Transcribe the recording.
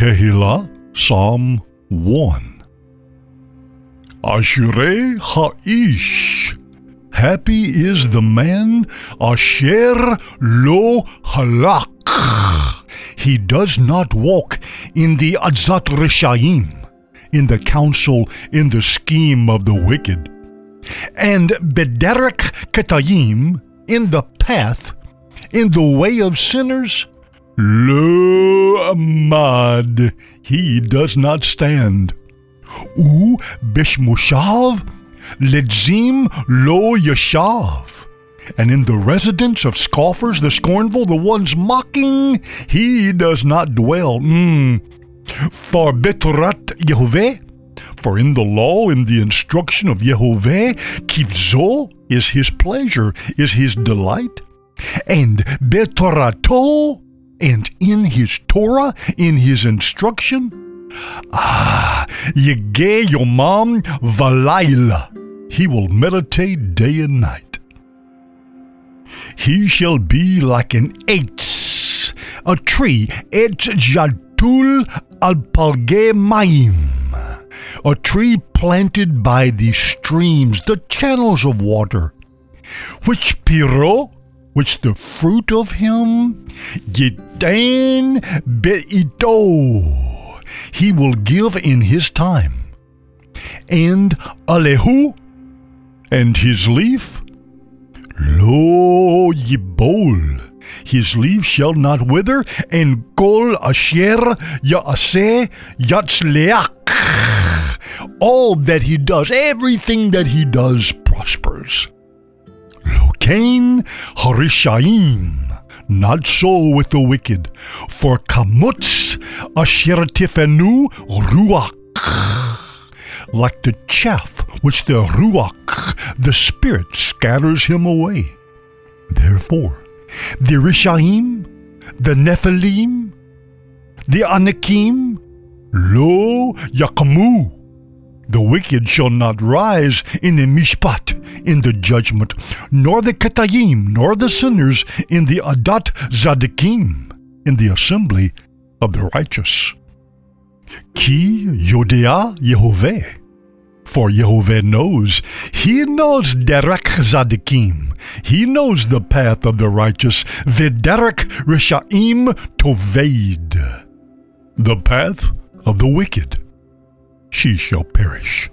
Tehillah, Psalm 1. Ashrei Ha'ish. Happy is the man Asher Lo Halak. He does not walk in the Adzat Rishaim, in the counsel, in the scheme of the wicked. And Bederek Ketayim, in the path, in the way of sinners, Lo Amad, he does not stand. U Bishmushav, Ledzim Lo Yashav. And in the residence of scoffers, the scornful, the ones mocking, he does not dwell. Mm. For Betrat Yehovah, for in the law, in the instruction of Yehovah, Kivzo is his pleasure, is his delight. And Betorato, and in his Torah, in his instruction, ah, Yege Yomam Valaila, he will meditate day and night. He shall be like an eitz, a tree, etz jatul al palge maim, a tree planted by the streams, the channels of water, which piro, which the fruit of him, yitain beito, he will give in his time, and alehu, and his leaf, Lo yibol, his leaf shall not wither, and kol asher yaaseh yatzleach. All that he does, everything that he does prospers. Lokain harishaim. Not so with the wicked, for kamutz asher tifenu ruach like the chaff which the Ruach, the Spirit, scatters him away. Therefore, the Rishaim, the Nephilim, the Anakim, lo Yakamu, the wicked shall not rise in the Mishpat, in the judgment, nor the Ketayim, nor the sinners in the Adat Zadikim, in the assembly of the righteous. Ki Yodea Yehovah. For Yehovah knows, He knows Derek Zadikim. He knows the path of the righteous, V'derek Rishaim Toveid. The path of the wicked, she shall perish.